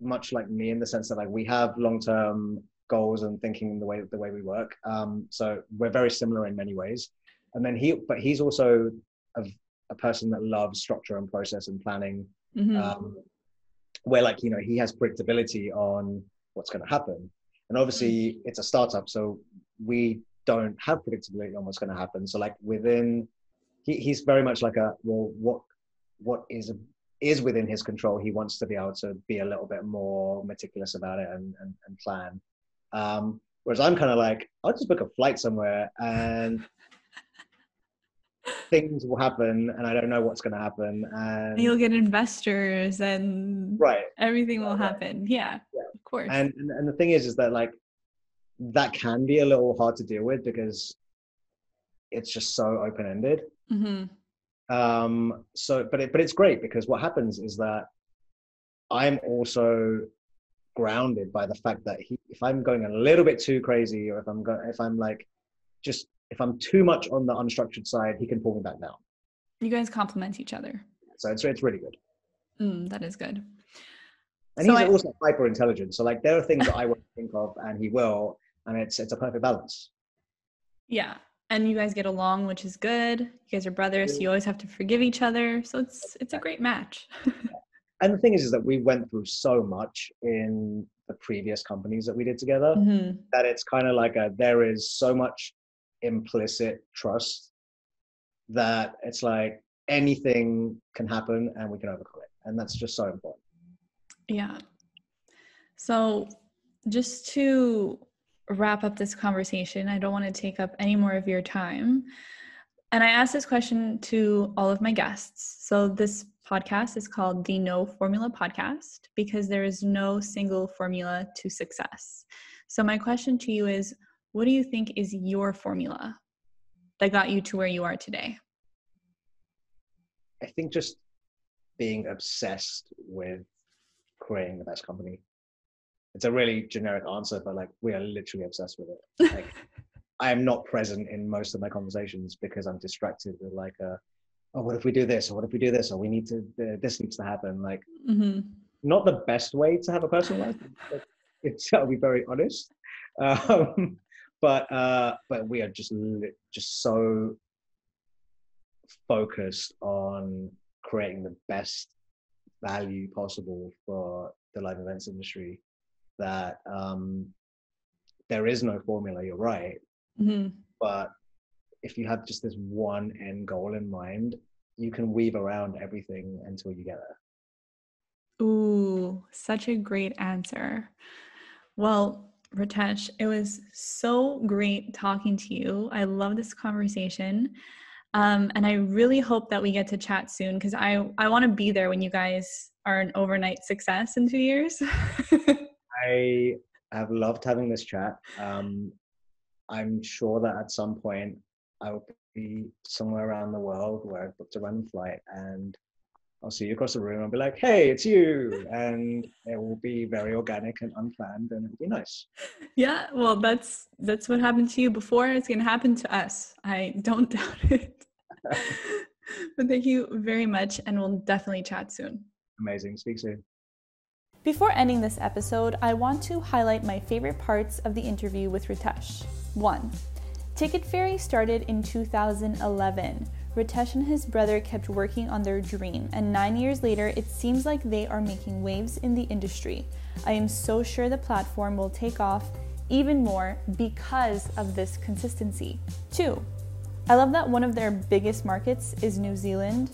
much like me in the sense that like we have long term goals and thinking the way the way we work. Um, so we're very similar in many ways. And then he, but he's also a, a person that loves structure and process and planning. Mm-hmm. Um, where like you know he has predictability on what's going to happen, and obviously mm-hmm. it's a startup, so we don't have predictability on what's going to happen. So like within, he, he's very much like a well, what what is is within his control. He wants to be able to be a little bit more meticulous about it and and, and plan. Um, whereas I'm kind of like, I'll just book a flight somewhere and things will happen and I don't know what's going to happen. And
you'll get investors and
right,
everything will happen. Yeah, yeah, of course.
And, and and the thing is, is that like that can be a little hard to deal with because it's just so open ended. Mm-hmm. Um, so, but it, but it's great because what happens is that I'm also grounded by the fact that he, if I'm going a little bit too crazy, or if I'm going, if I'm like, just if I'm too much on the unstructured side, he can pull me back down.
You guys complement each other.
So it's it's really good.
Mm, that is good.
And so he's I, also hyper intelligent. So like there are things that I won't think of, and he will, and it's it's a perfect balance.
Yeah, and you guys get along, which is good. You guys are brothers, so you always have to forgive each other. So it's it's a great match.
and the thing is, is that we went through so much in the previous companies that we did together mm-hmm. that it's kind of like a there is so much implicit trust that it's like anything can happen and we can overcome it, and that's just so important.
Yeah. So just to wrap up this conversation, I don't want to take up any more of your time. And I asked this question to all of my guests. So this podcast is called the No Formula Podcast because there is no single formula to success. So, my question to you is what do you think is your formula that got you to where you are today?
I think just being obsessed with creating the best company. It's a really generic answer, but like we are literally obsessed with it. Like I am not present in most of my conversations because I'm distracted with like a oh, what if we do this? Or what if we do this? Or we need to, uh, this needs to happen. Like, mm-hmm. not the best way to have a personal life. It's, I'll be very honest. Um, but, uh, but we are just, just so focused on creating the best value possible for the live events industry that um, there is no formula. You're right. Mm-hmm. But if you have just this one end goal in mind, you can weave around everything until you get there.
Ooh, such a great answer. Well, Ritesh, it was so great talking to you. I love this conversation. Um, and I really hope that we get to chat soon because I, I want to be there when you guys are an overnight success in two years.
I have loved having this chat. Um, I'm sure that at some point I will be somewhere around the world where I've booked a random flight and I'll see you across the room and be like, hey, it's you. And it will be very organic and unplanned and it'll be nice.
Yeah, well that's that's what happened to you before. It's gonna happen to us. I don't doubt it. but thank you very much and we'll definitely chat soon.
Amazing. Speak soon.
Before ending this episode, I want to highlight my favorite parts of the interview with Ritesh. One, Ticket Fairy started in 2011. Ritesh and his brother kept working on their dream, and nine years later, it seems like they are making waves in the industry. I am so sure the platform will take off even more because of this consistency. Two, I love that one of their biggest markets is New Zealand.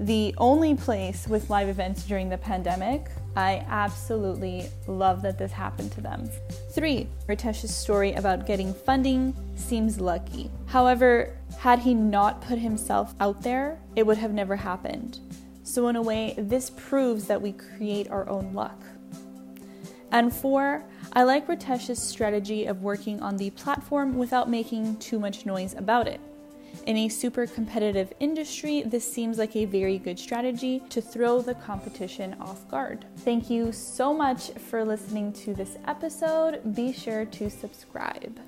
the only place with live events during the pandemic. I absolutely love that this happened to them. Three, Ritesh's story about getting funding seems lucky. However, had he not put himself out there, it would have never happened. So, in a way, this proves that we create our own luck. And four, I like Ritesh's strategy of working on the platform without making too much noise about it. In a super competitive industry, this seems like a very good strategy to throw the competition off guard. Thank you so much for listening to this episode. Be sure to subscribe.